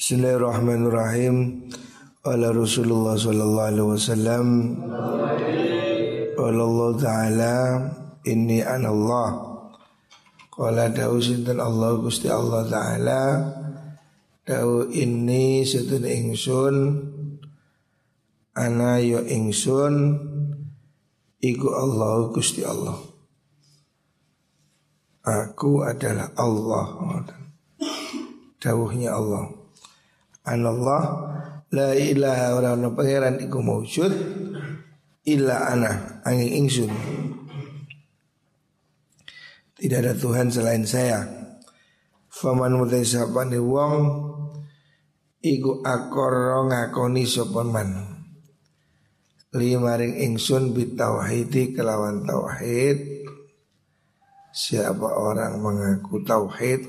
Bismillahirrahmanirrahim. Ala Rasulullah sallallahu alaihi wasallam. Qala Allah taala inni ana Allah. Qala dawu sinten Allah Gusti Allah taala. Dawu inni sedun ingsun ana yo ingsun iku Allah Gusti Allah. Aku adalah Allah. Dawuhnya Allah. Anallah la ilaha ora ana pangeran iku maujud illa ana angin ingsun. Tidak ada Tuhan selain saya. Faman mutai sapane wong iku akor ngakoni sapa man. Limaring ingsun bitauhidi kelawan tauhid. Siapa orang mengaku tauhid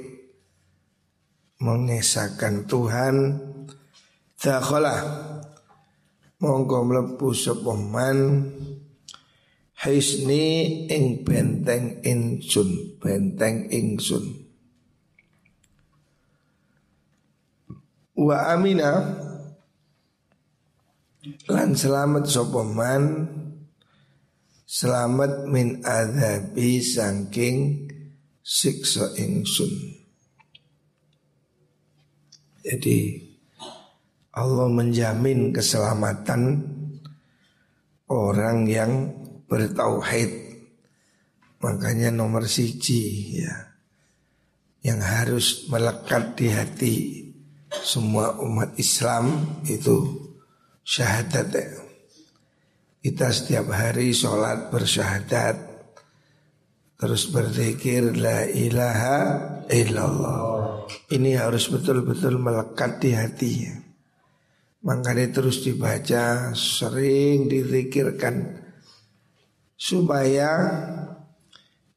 mengesahkan Tuhan Dakhala Monggo mlebu sapa man Hisni ing benteng ingsun Benteng ingsun. Wa amina. Lan selamat sapa man? Selamat min adhabi sangking siksa ingsun. Jadi Allah menjamin keselamatan orang yang bertauhid. Makanya nomor siji ya yang harus melekat di hati semua umat Islam itu syahadat ya. Kita setiap hari sholat bersyahadat Terus berzikir La ilaha illallah Ini harus betul-betul melekat di hatinya Makanya terus dibaca, sering dizikirkan supaya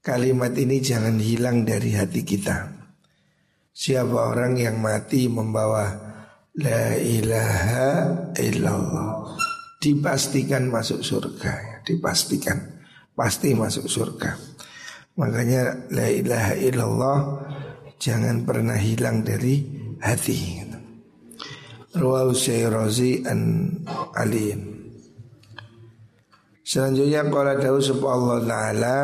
kalimat ini jangan hilang dari hati kita. Siapa orang yang mati membawa la ilaha illallah dipastikan masuk surga, dipastikan pasti masuk surga. Makanya la ilaha illallah jangan pernah hilang dari hati. Rawahu Syairozi an Aliin. Selanjutnya Kala dawu sapa Allah Ta'ala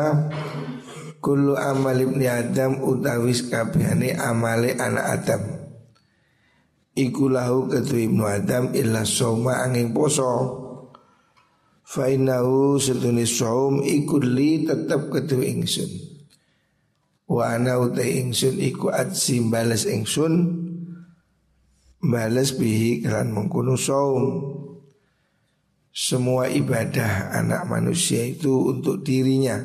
Kullu amal ibni Adam utawis kabehane amale anak Adam. Iku lahu ketu ibnu Adam illa soma angin poso. Fainahu setunis saum iku li tetap ketu ingsun. Wa ana utai ingsun iku adsim balas ingsun balas bihi kelan mengkuno saum. Semua ibadah anak manusia itu untuk dirinya.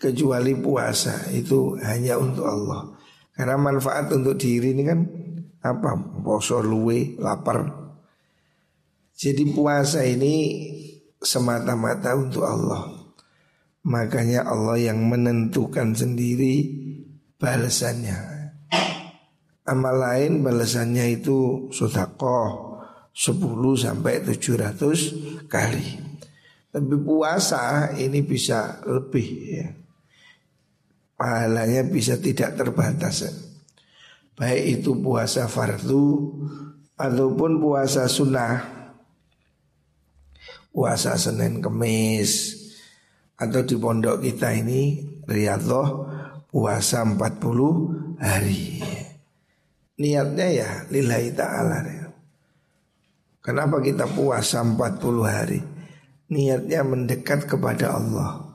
Kecuali puasa itu hanya untuk Allah. Karena manfaat untuk diri ini kan apa poso luwe lapar. Jadi puasa ini semata-mata untuk Allah. Makanya Allah yang menentukan sendiri balasannya Amal lain balasannya itu sodakoh 10 sampai 700 kali. Tapi puasa ini bisa lebih ya. Pahalanya bisa tidak terbatas Baik itu puasa fardu Ataupun puasa sunnah Puasa Senin Kemis Atau di pondok kita ini Riyadhah Puasa 40 hari Niatnya ya lillahi ta'ala Kenapa kita puasa 40 hari? Niatnya mendekat kepada Allah.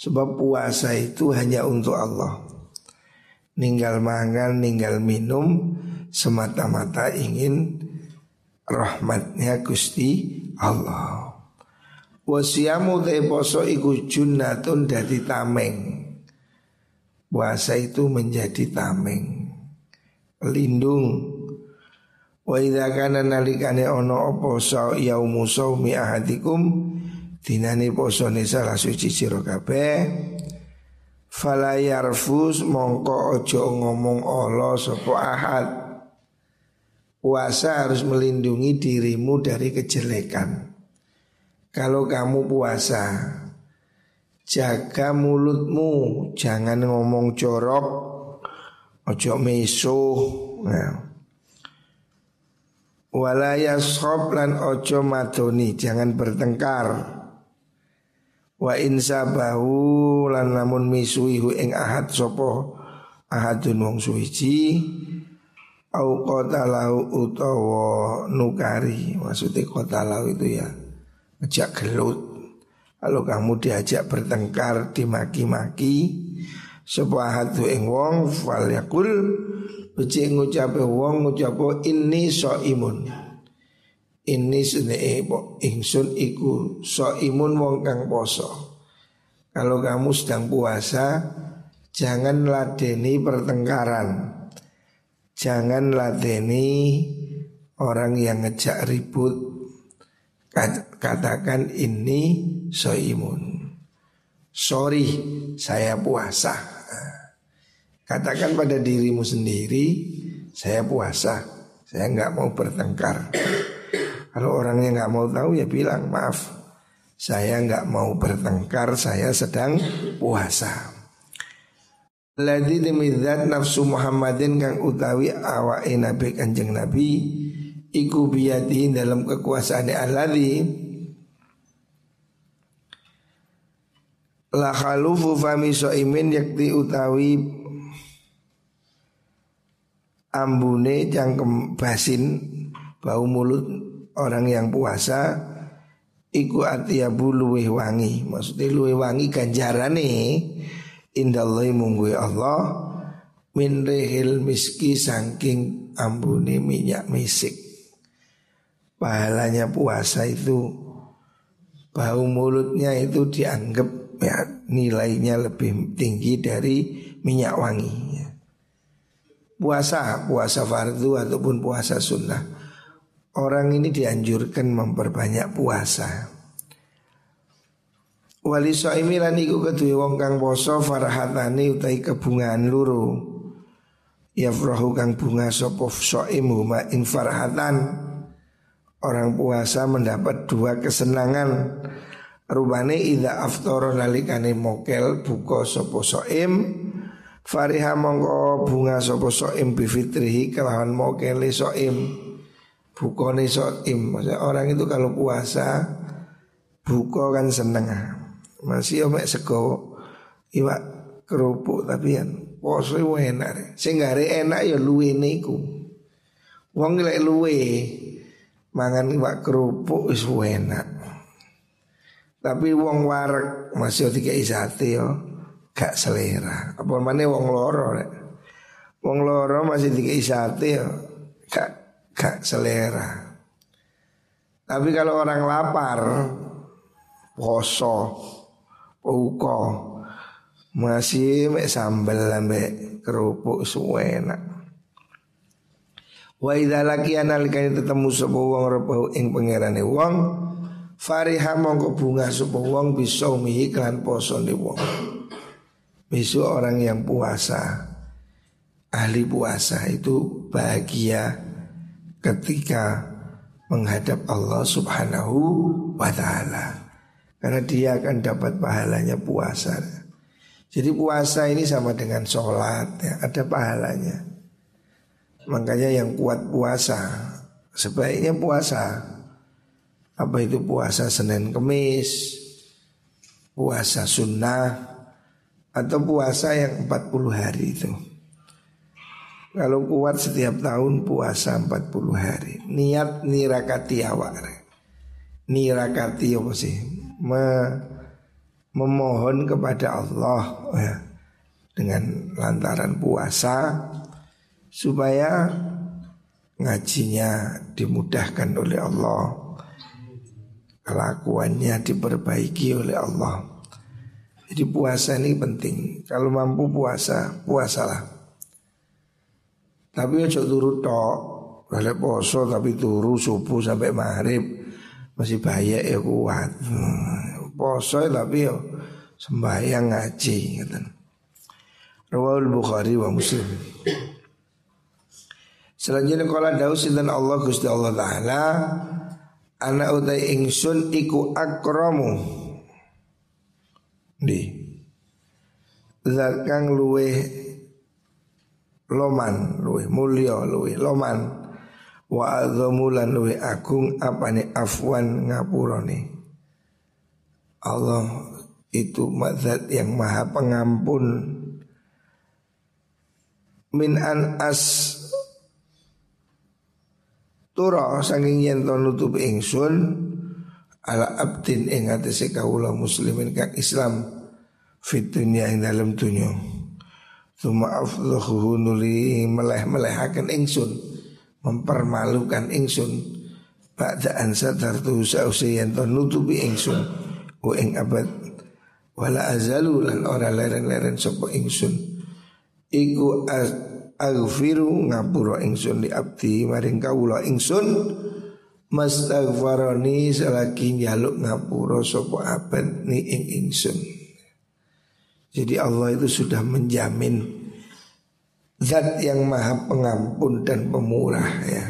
Sebab puasa itu hanya untuk Allah. Ninggal makan, ninggal minum Semata-mata ingin Rahmatnya Gusti Allah. Wasiamu te poso iku junnatun tameng. Puasa itu menjadi tameng pelindung Wa idza kana nalikane ana apa sa yaumu saumi ahadikum dinane posone salah suci sira kabeh. Fala yarfus mongko aja ngomong Allah sapa ahad. Puasa harus melindungi dirimu dari kejelekan. Kalau kamu puasa Jaga mulutmu Jangan ngomong jorok Ojo meso nah. Walaya sob lan ojo madoni jangan bertengkar. Wa insabahu lan namun misuihu ing ahad sopo ahadun wong suwiji au lau utawa nukari maksudnya lau itu ya ngejak gelut kalau kamu diajak bertengkar dimaki-maki sebuah hatu ing wong fal yakul beci ngucape wong ngucapo ini so imun ini sune ingsun iku so imun wong kang poso. Kalau kamu sedang puasa Jangan ladeni pertengkaran. Jangan ladeni orang yang ngejak ribut. Katakan ini soimun. Sorry saya puasa Katakan pada dirimu sendiri Saya puasa Saya nggak mau bertengkar. Kalau orangnya nggak mau tahu ya bilang maaf Saya nggak mau bertengkar Saya sedang puasa. Ladi demi zat nafsu Muhammadin kang utawi awake nabi kanjeng nabi Iku biyati dalam kekuasaan alladhi La khalufu fami so'imin yakti utawi Ambune jangkem basin Bau mulut orang yang puasa Iku atiyabu luweh wangi. Maksudnya luweh wangi ganjarane Indallahi munggui Allah Min rehil miski sangking ambuni minyak misik Pahalanya puasa itu Bau mulutnya itu dianggap ya, nilainya lebih tinggi dari minyak wangi ya. Puasa, puasa fardu ataupun puasa sunnah. Orang ini dianjurkan memperbanyak puasa. Wali so'imi lan iku kedue wong kang poso farhatani utai kebungaan luru. Yafrahu kang bunga sopo so'im huma ing farhatan. Orang puasa mendapat dua kesenangan Rubane ida aftoro nalikane mokel buko sopo so'im Fariha mongko bunga sopo so'im bifitrihi kelawan mokele so'im Bukone so'im Maksudnya orang itu kalau puasa Buko kan seneng masih omek sego iwak kerupuk tapi kan poso enak. Sing enak ya luwe niku. Wong lek luwe mangan iwak kerupuk wis enak. Tapi wong warek masih tiga isate yo gak selera. Apa mana wong loro rek. Wong loro masih tiga isate yo gak gak selera. Tapi kalau orang lapar poso Uko masih mek sambel mek kerupuk suwenak. Wa idza laqiya nalikane ketemu sapa wong rebahu ing pangerane wong fariha mongko bunga sapa wong bisa mihi kan posone wong. Besok orang yang puasa. Ahli puasa itu bahagia ketika menghadap Allah Subhanahu wa taala. Karena dia akan dapat pahalanya puasa. Jadi puasa ini sama dengan sholat ya, Ada pahalanya. Makanya yang kuat puasa. Sebaiknya puasa Apa itu puasa Senin Kemis? Puasa sunnah? Atau puasa yang 40 hari itu? Kalau kuat setiap tahun puasa 40 hari. Niat nirakati awak Nirakati apa sih? Me, memohon kepada Allah ya, dengan lantaran puasa supaya ngajinya dimudahkan oleh Allah, kelakuannya diperbaiki oleh Allah. Jadi puasa ini penting. Kalau mampu puasa, puasalah. Tapi ojo turu tok. Kalau poso tapi turu subuh sampai maghrib masih bahaya ya kuat. Hmm, poso tapi yo sembahyang ngaji gitu. Rawal Bukhari wa Muslim. Selanjutnya kala daus dan Allah Gusti Allah Taala anak utai ingsun iku akramu. Di zat kang luwe loman luwe mulya luwe loman. Wa adzamu lan luwe agung apane afwan ngapurane. Allah itu mazat yang maha pengampun. Min an as tura saking yen to nutup ingsun ala abdin ing atase kawula muslimin kang Islam fit dunya ing dalam dunya. Tuma afdhuhu nuli meleh-melehaken ingsun mempermalukan ingsun. Pada ansa tartu sause yen to nutupi ingsun wa ing abad. Wala azalu lan ora leren-leren sapa ingsun. Iku aghfiru ngapura ingsun di abdi maring kawula ingsun mastaghfarani selagi njaluk ngapura sapa abad ni ing ingsun. Jadi Allah itu sudah menjamin Zat yang maha pengampun dan pemurah ya.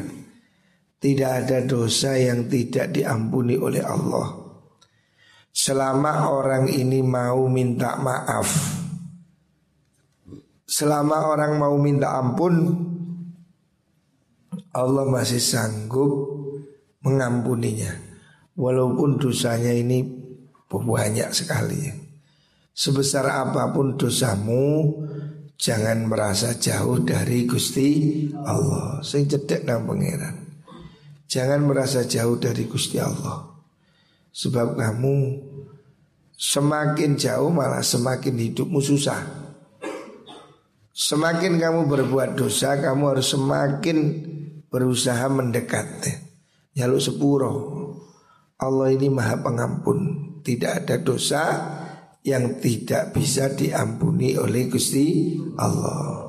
Tidak ada dosa yang tidak diampuni oleh Allah. Selama orang ini mau minta maaf Selama orang mau minta ampun Allah masih sanggup mengampuninya. Walaupun dosanya ini banyak sekali. Sebesar apa pun dosamu Jangan merasa jauh dari Gusti Allah. Sing cedek nang pangeran. Jangan merasa jauh dari Gusti Allah. Sebab kamu Semakin jauh malah semakin hidupmu susah Semakin kamu berbuat dosa Kamu harus semakin berusaha mendekat Jaluk sepuro Allah ini maha pengampun Tidak ada dosa yang tidak bisa diampuni oleh Gusti Allah.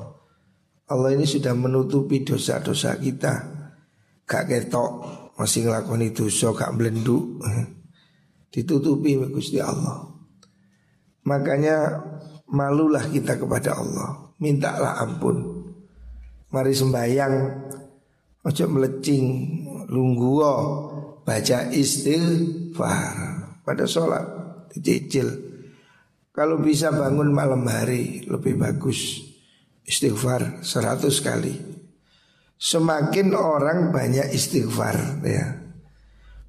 Allah ini sudah menutupi dosa-dosa kita. Gak ketok masih ngelakoni dosa gak belenduk. Ditutupi Gusti Allah. Makanya malulah kita kepada Allah. Mintalah ampun. Mari sembahyang. Ojo melecing lungguo baca istighfar. Pada sholat dicicil. Kalau bisa bangun malam hari lebih bagus. Istighfar seratus kali. Semakin orang banyak istighfar ya.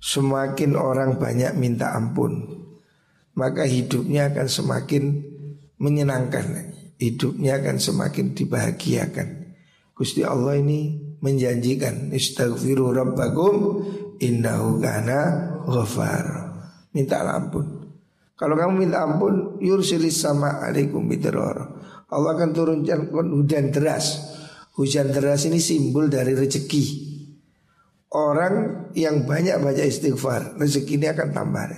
Semakin orang banyak minta ampun Maka hidupnya akan semakin menyenangkan Hidupnya akan semakin dibahagiakan Gusti Allah ini menjanjikan Istaghfiru rabbakum innahu kana ghafar Minta ampun kalau kamu minta ampun, yursilis sama alaikum bidror. Allah akan turunkan hujan deras. Hujan deras ini simbol dari rezeki. Orang yang banyak baca istighfar, rezeki ini akan tambah.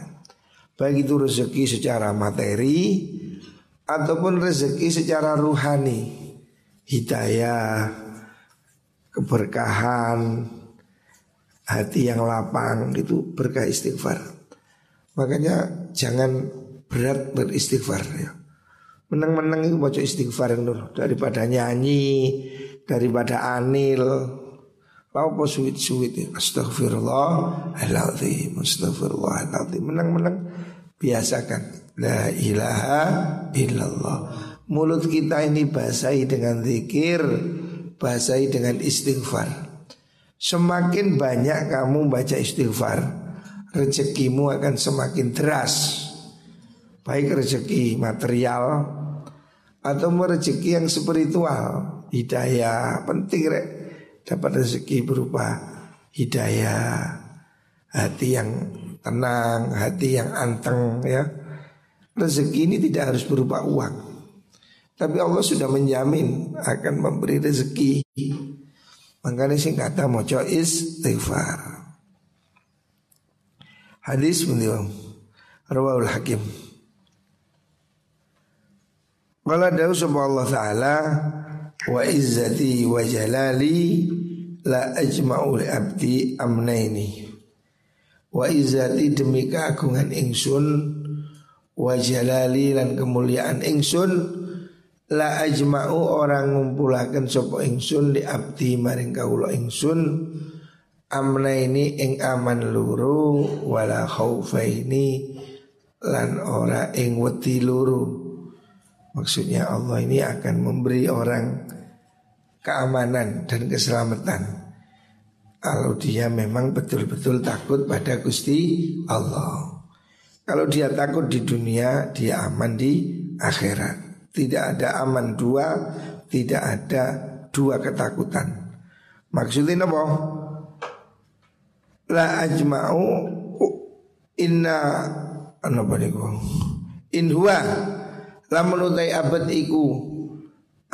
Baik itu rezeki secara materi ataupun rezeki secara ruhani, hidayah, keberkahan, hati yang lapang itu berkah istighfar. Makanya jangan berat beristighfar ya. Menang-menang itu baca istighfar yang dulu daripada nyanyi, daripada anil. Lalu suwit-suwit ya. Astagfirullahaladzim Astagfirullahaladzim Menang-menang biasakan La ilaha illallah. Mulut kita ini basahi dengan zikir Basahi dengan istighfar. Semakin banyak kamu baca istighfar rezekimu akan semakin deras. Baik rezeki material Atau rezeki yang spiritual. Hidayah Penting rek. Dapat rezeki berupa hidayah. Hati yang tenang Hati yang anteng ya Rezeki ini tidak harus berupa uang tapi Allah sudah menjamin akan memberi rezeki. Makanya sih kata mojo istighfar. Hadis beliau Rawahul Hakim Qala dawu Allah Ta'ala Wa izzati wa jalali La ajma'u li abdi amnaini Wa izzati demi keagungan ingsun Wa jalali lan kemuliaan ingsun La ajma'u orang ngumpulakan sopo ingsun Di abdi maring kaulo ingsun amna ini ing aman luru wala khaufaini lan ora ing wedi luru. Maksudnya Allah ini akan memberi orang keamanan dan keselamatan. Kalau dia memang betul-betul takut pada Gusti Allah Kalau dia takut di dunia Dia aman di akhirat Tidak ada aman dua Tidak ada dua ketakutan Maksudnya apa? La ajma'u Inna Apa niku? In huwa Lamun utai abad iku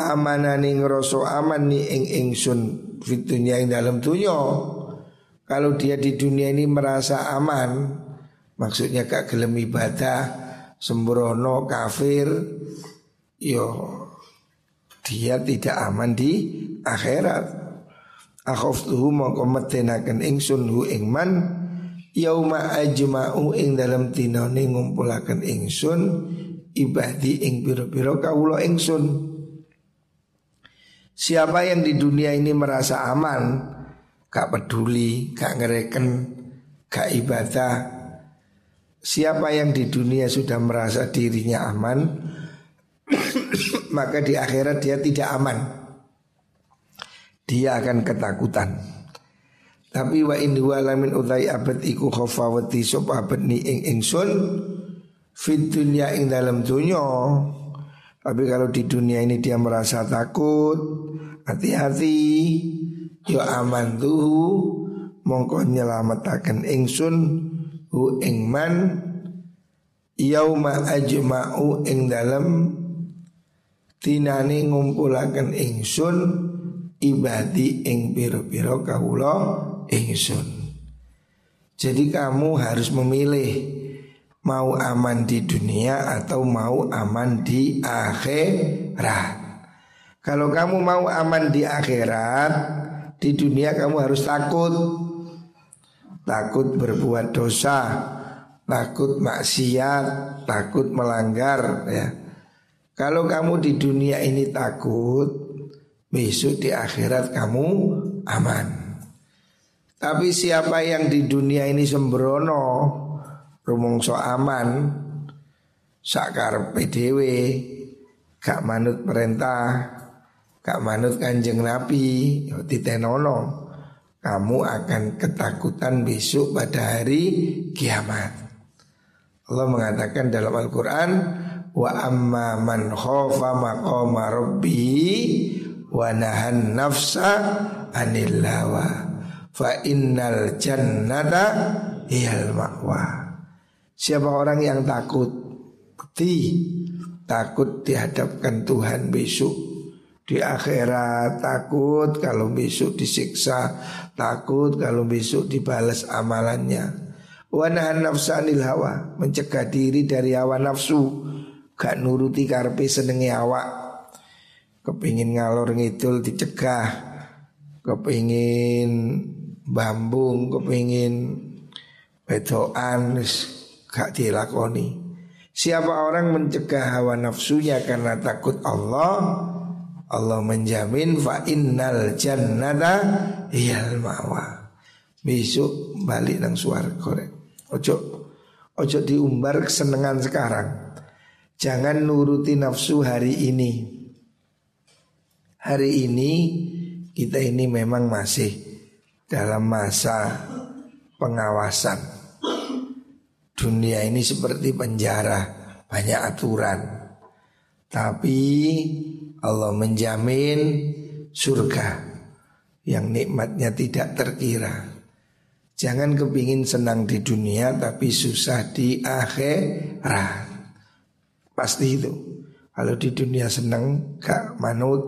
amanani ngeroso aman nih ing ingsun fitunya ing dalam dunia kalau dia di dunia ini merasa aman maksudnya gak gelem ibadah sembrono kafir yo dia tidak aman di akhirat. Akhaftuhu mongko metenaken ingsun hu ing man yauma ajma'u ing dalam tinone ngumpulaken ingsun ibadi ing pira-pira kawula ingsun. Siapa yang di dunia ini merasa aman Gak peduli, gak ngereken, gak ibadah Siapa yang di dunia sudah merasa dirinya aman Maka di akhirat dia tidak aman. Dia akan ketakutan. Tapi wa in huwa lamin utai abad iku khofawati sop abad ni ing ingsun Fit dunia ing dalam dunia. Tapi kalau di dunia ini dia merasa takut, hati-hati, yo aman tuh, mongko nyelamataken ingsun hu ingman yauma ajma'u ing dalam tinani ngumpulaken ingsun ibadi ing piro-piro kawula ingsun. Jadi kamu harus memilih mau aman di dunia atau mau aman di akhirat. Kalau kamu mau aman di akhirat, di dunia kamu harus takut. Takut berbuat dosa, takut maksiat, takut melanggar ya. Kalau kamu di dunia ini takut, besok di akhirat kamu aman. Tapi siapa yang di dunia ini sembrono, rumongso aman sakar PDW gak manut perintah gak manut kanjeng Nabi titenono kamu akan ketakutan besok pada hari kiamat. Allah mengatakan dalam Al-Quran wa amma man khofa maqama rabbi wa nahan nafsa anil fa innal jannata hiyal ma'wa. Siapa orang yang takut? Di Takut dihadapkan Tuhan besok Di akhirat Takut kalau besok disiksa Takut kalau besok dibalas amalannya. Wanahan nafsanil hawa Mencegah diri dari hawa nafsu. Gak nuruti karpe senengi awak. Kepingin ngalor ngidul dicegah. Kepingin bambung Kepingin bedoan gak dilakoni. Siapa orang mencegah hawa nafsunya karena takut Allah, Allah menjamin fa innal jannata hiyal mawa. Besok balik nang swarga Ojo ojo diumbar kesenangan sekarang. Jangan nuruti nafsu hari ini. Hari ini kita ini memang masih dalam masa pengawasan. Dunia ini seperti penjara, banyak aturan. Tapi Allah menjamin surga yang nikmatnya tidak terkira. Jangan kepingin senang di dunia tapi susah di akhirat. Pasti itu. Kalau di dunia senang gak manut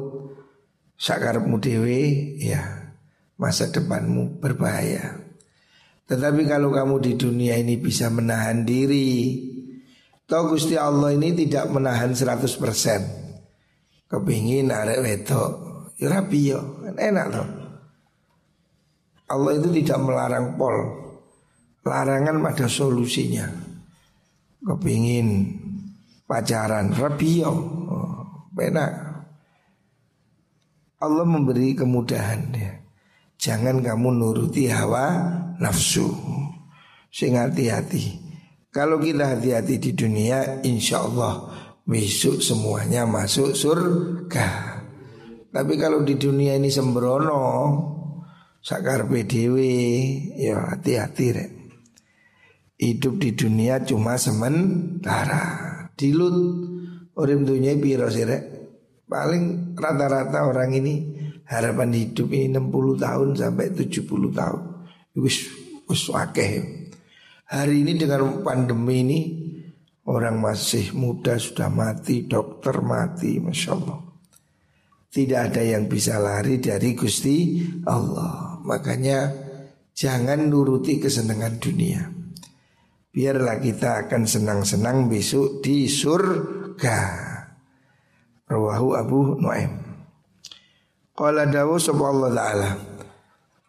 sakarmu dewe ya masa depanmu berbahaya. Tetapi kalau kamu di dunia ini bisa menahan diri Toh Gusti Allah ini tidak menahan 100% Kepingin arek wedok. Ya rapi yo kan enak toh Allah itu tidak melarang pol. Larangan pada solusinya. Kepingin pacaran rapi yo oh, Enak. Allah memberi kemudahan ya. Jangan kamu nuruti hawa nafsu. Sing hati-hati. Kalau kita hati-hati di dunia Insya Allah besok semuanya masuk surga Tapi kalau di dunia ini sembrono sakar PDW ya hati-hati rek. Hidup di dunia cuma sementara. Dilut urip dunia piro sih rek? Paling rata-rata orang ini harapan hidup ini 60 tahun sampai 70 tahun. Wis wis akeh. Hari ini dengan pandemi ini orang masih muda sudah mati, dokter mati, masya Allah. Tidak ada yang bisa lari dari Gusti Allah. Makanya jangan nuruti kesenangan dunia. Biarlah kita akan senang-senang besok di surga. Rawahu Abu Nuaim. Qala dawu sapa Allah taala.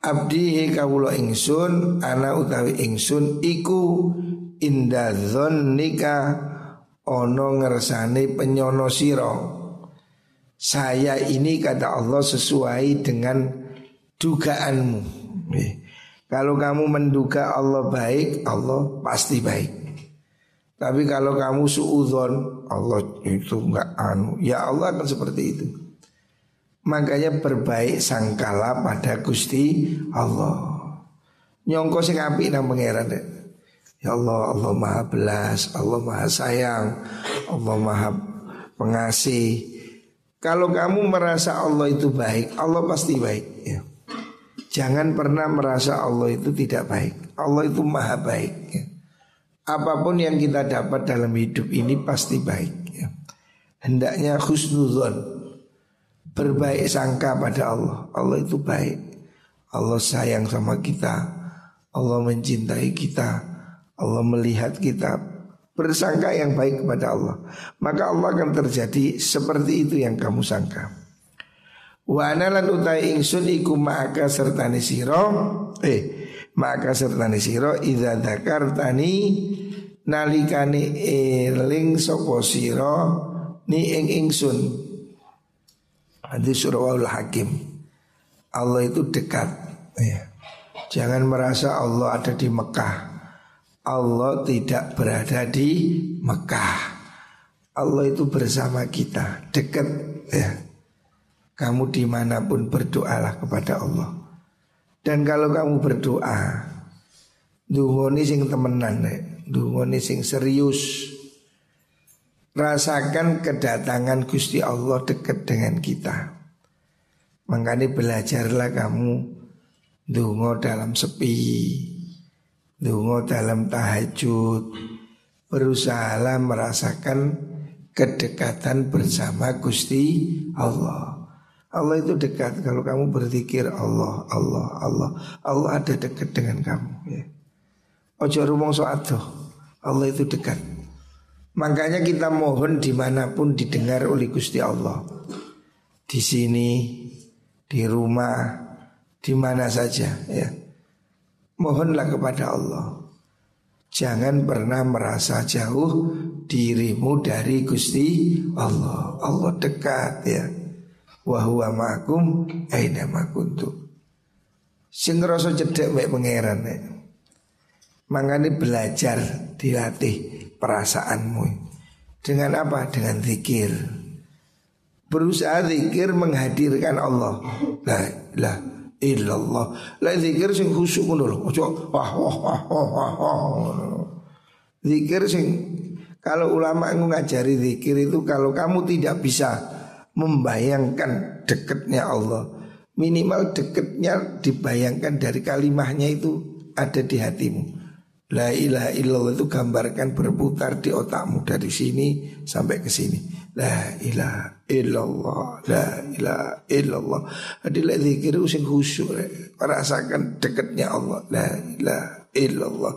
Abdi kawula ingsun ana utawi ingsun iku inda dzannika ana ngersane penyono sira. Saya ini kata Allah sesuai dengan dugaanmu. Kalau kamu menduga Allah baik, Allah pasti baik. Tapi kalau kamu suudzon, Allah itu enggak anu. Ya Allah akan seperti itu. Makanya berbaik sangkala pada Gusti Allah. Nyongko sing apik nang pangeran. Ya Allah, Allah Maha belas, Allah Maha sayang, Allah Maha pengasih. Kalau kamu merasa Allah itu baik, Allah pasti baik. Ya. Jangan pernah merasa Allah itu tidak baik. Allah itu maha baik. Ya. Apa pun yang kita dapat dalam hidup ini pasti baik. Ya. Hendaknya khusnuzon berbaik sangka pada Allah. Allah itu baik. Allah sayang sama kita. Allah mencintai kita. Allah melihat kita bersangka yang baik kepada Allah. Maka Allah akan terjadi seperti itu yang kamu sangka. Wa analan utai ingsun iku ma'aka sertani siro Eh ma'aka sertani siro Iza tani Nalikani eling sopo siro Ni ing ingsun Hadis surahul hakim Allah itu dekat ya. Jangan merasa Allah ada di Mekah Allah tidak berada di Mekah. Allah itu bersama kita Dekat ya. Kamu di mana pun berdoalah kepada Allah. Dan kalau kamu berdoa Dungoni sing temenan Dungoni sing serius. Rasakan kedatangan Gusti Allah dekat dengan kita. Makanya belajarlah kamu dungo dalam sepi, dungo dalam tahajud, berusahalah merasakan kedekatan bersama Gusti Allah. Allah itu dekat kalau kamu berzikir Allah, Allah, Allah, Allah ada dekat dengan kamu. Ya. Ojo rumong soat Allah itu dekat. Makanya kita mohon di mana pun didengar oleh Gusti Allah Di sini, di rumah, di mana saja ya Mohonlah kepada Allah. Jangan pernah merasa jauh dirimu dari Gusti Allah. Allah dekat ya. Wahuwa ma'akum aina makuntu Sing rasa cedek mek pangeran ya. Makanya belajar dilatih perasaanmu. Dengan apa? Dengan zikir. Berusaha zikir menghadirkan Allah. La lah illallah. La zikir sing khusyuk ngono Ojo wah wah wah wah wah Zikir sing kalau ulama ngajari zikir itu kalau kamu tidak bisa membayangkan dekatnya Allah minimal dekatnya dibayangkan dari kalimahnya itu ada di hatimu La ilaha illallah itu gambarkan berputar di otakmu dari sini sampai ke sini. La ilaha illallah, la ilaha illallah. Adalah zikir sing khusyuk. Rasakan dekatnya Allah. La ilaha illallah.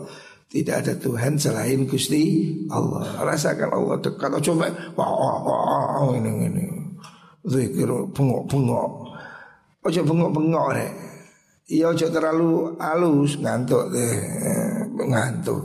Tidak ada Tuhan selain Gusti Allah. Rasakan Allah dekat. Oh, coba wah, wah, wah ini ini. Zikir bengok-bengok. Ojo bengok-bengok rek. Iya ojo terlalu halus ngantuk deh ngantuk.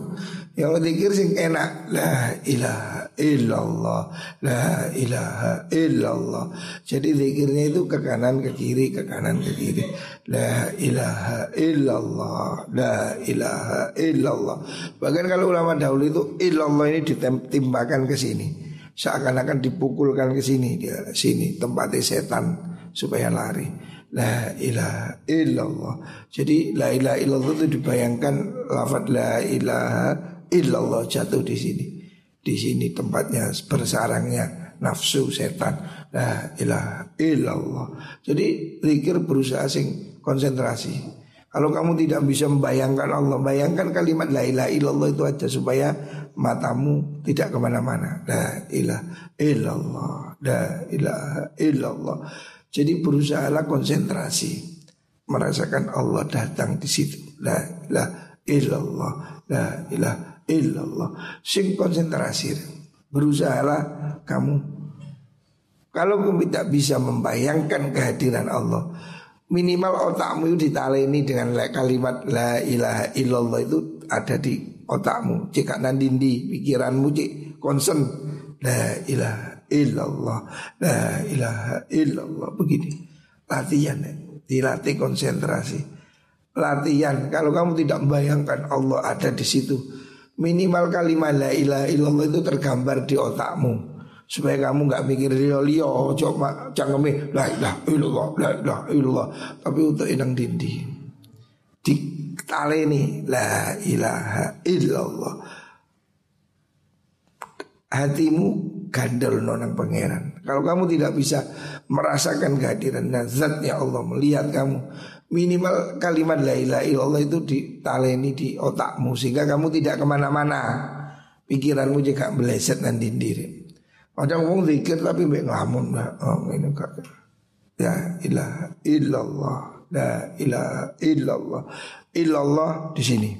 Yang dikir sing enak La ilaha illallah La ilaha illallah. Jadi zikirnya itu ke kanan ke kiri Ke kanan ke kiri. La ilaha illallah La ilaha illallah. Bahkan kalau ulama dahulu itu Illallah ini ditimbakan ke sini. Seakan-akan dipukulkan ke sini Dia sini tempatnya setan Supaya lari. La ilaha illallah. Jadi la ilaha illallah itu dibayangkan Lafad la ilaha illallah jatuh di sini. Di sini tempatnya bersarangnya nafsu setan. La ilaha illallah. Jadi zikir berusaha sing konsentrasi. Kalau kamu tidak bisa membayangkan Allah Bayangkan kalimat la ilaha illallah itu aja Supaya matamu tidak ke mana-mana. La ilaha illallah La ilaha illallah. Jadi berusahalah konsentrasi. Merasakan Allah datang di situ. La ilaha illallah La ilaha illallah. Sing konsentrasi Berusahalah kamu. Kalau kamu tidak bisa membayangkan kehadiran Allah Minimal otakmu itu ditaleni dengan kalimat La ilaha illallah itu ada di otakmu. Jika nandindi pikiranmu cik? Concern La ilaha illallah La ilaha illallah. Begini. Latihan ya Dilatih konsentrasi Latihan. Kalau kamu tidak membayangkan Allah ada di situ. Minimal kalimat la ilaha illallah itu tergambar di otakmu. Supaya kamu nggak mikir liyo-liyo coba cangkeme la ilaha illallah la ilaha illallah. Tapi untuk inang dindi di taleni la ilaha illallah. Hatimu gandel nonang pangeran. Kalau kamu tidak bisa merasakan kehadiran zatnya Allah melihat kamu minimal kalimat la ilaha illallah itu ditaleni di otakmu sehingga kamu tidak ke mana-mana pikiranmu juga meleset dan dindiri ada ngomong zikir tapi ngelamun lah. Oh ini kak. Ya ilah illallah. La ilaha illallah. Illallah di sini.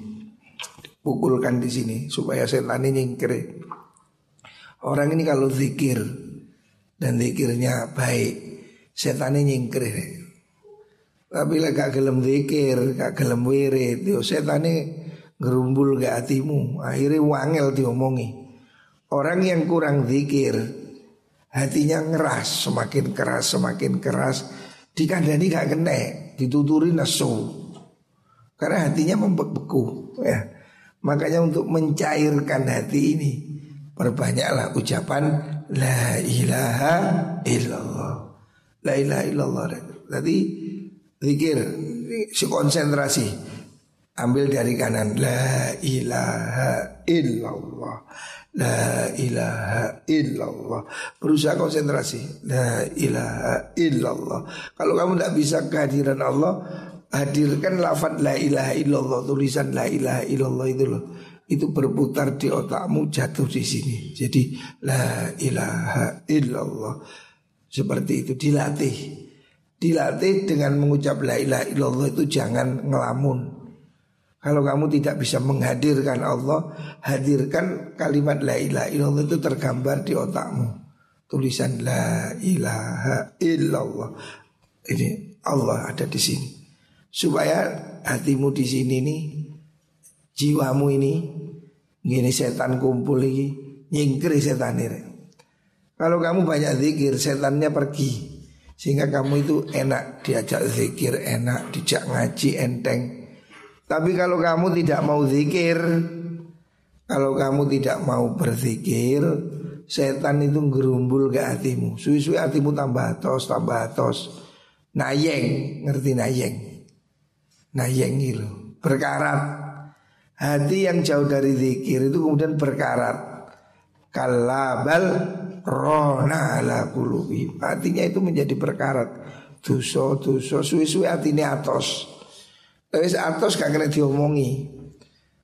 Pukulkan di sini supaya setan ini nyingkir. Orang ini kalau zikir dan zikirnya baik, setan ini nyingkir. Tapi lah gak gelem zikir, gak gelem wirid, yo setan ini gerumbul ke hatimu. Akhirnya wangel diomongi. Orang yang kurang zikir Hatinya ngeras Semakin keras semakin keras Dikandani gak kena Dituturi nasu Karena hatinya membeku ya. Makanya untuk mencairkan hati ini Perbanyaklah ucapan La ilaha illallah La ilaha illallah Tadi zikir Si konsentrasi. Ambil dari kanan. La ilaha illallah. La ilaha illallah. Berusaha konsentrasi. La ilaha illallah. Kalau kamu tidak bisa kehadiran Allah Hadirkan lafad la ilaha illallah Tulisan la ilaha illallah itu loh. Itu berputar di otakmu jatuh di sini. Jadi la ilaha illallah. Seperti itu dilatih Dilatih dengan mengucap la ilaha illallah itu jangan ngelamun kalau kamu tidak bisa menghadirkan Allah, hadirkan kalimat la ilaha illallah itu tergambar di otakmu. Tulisan la ilaha illallah. Ini Allah ada di sini. Supaya hatimu di sini nih, jiwamu ini, gini setan kumpul lagi, nyingkri setan ini. Kalau kamu banyak zikir, setannya pergi. Sehingga kamu itu enak diajak zikir, enak dijak ngaji enteng. Tapi kalau kamu tidak mau zikir Kalau kamu tidak mau berzikir Setan itu gerumbul ke hatimu. Suwi-suwi hatimu tambah atos, tambah atos. Nayeng, ngerti nayeng? Nayeng itu Berkarat. Hati yang jauh dari zikir itu kemudian berkarat. Kalabal rona ala kulubi Hatinya itu menjadi berkarat Duso, duso, suwi-suwi hatinya atos Wis atos gak kena diomongi.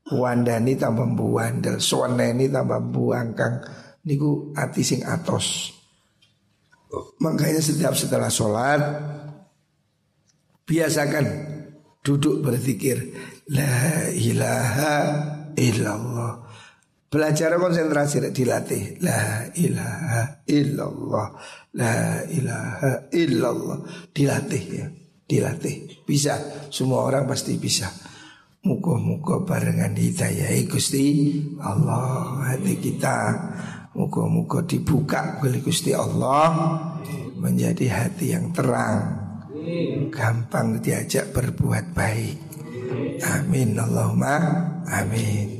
Wandani tambah buandel, swaneni tambah buangkang. Niku ati sing atos. Makanya setiap setelah sholat biasakan duduk berzikir la ilaha illallah. Belajar konsentrasi dilatih. La ilaha illallah La ilaha illallah. Dilatih ya. Dilatih. Bisa, semua orang pasti bisa. Muka-muka barengan hidayah Gusti Allah hati kita. Muka-muka dibuka oleh Gusti Allah Menjadi hati yang terang. Gampang diajak berbuat baik. Amin Allahumma Amin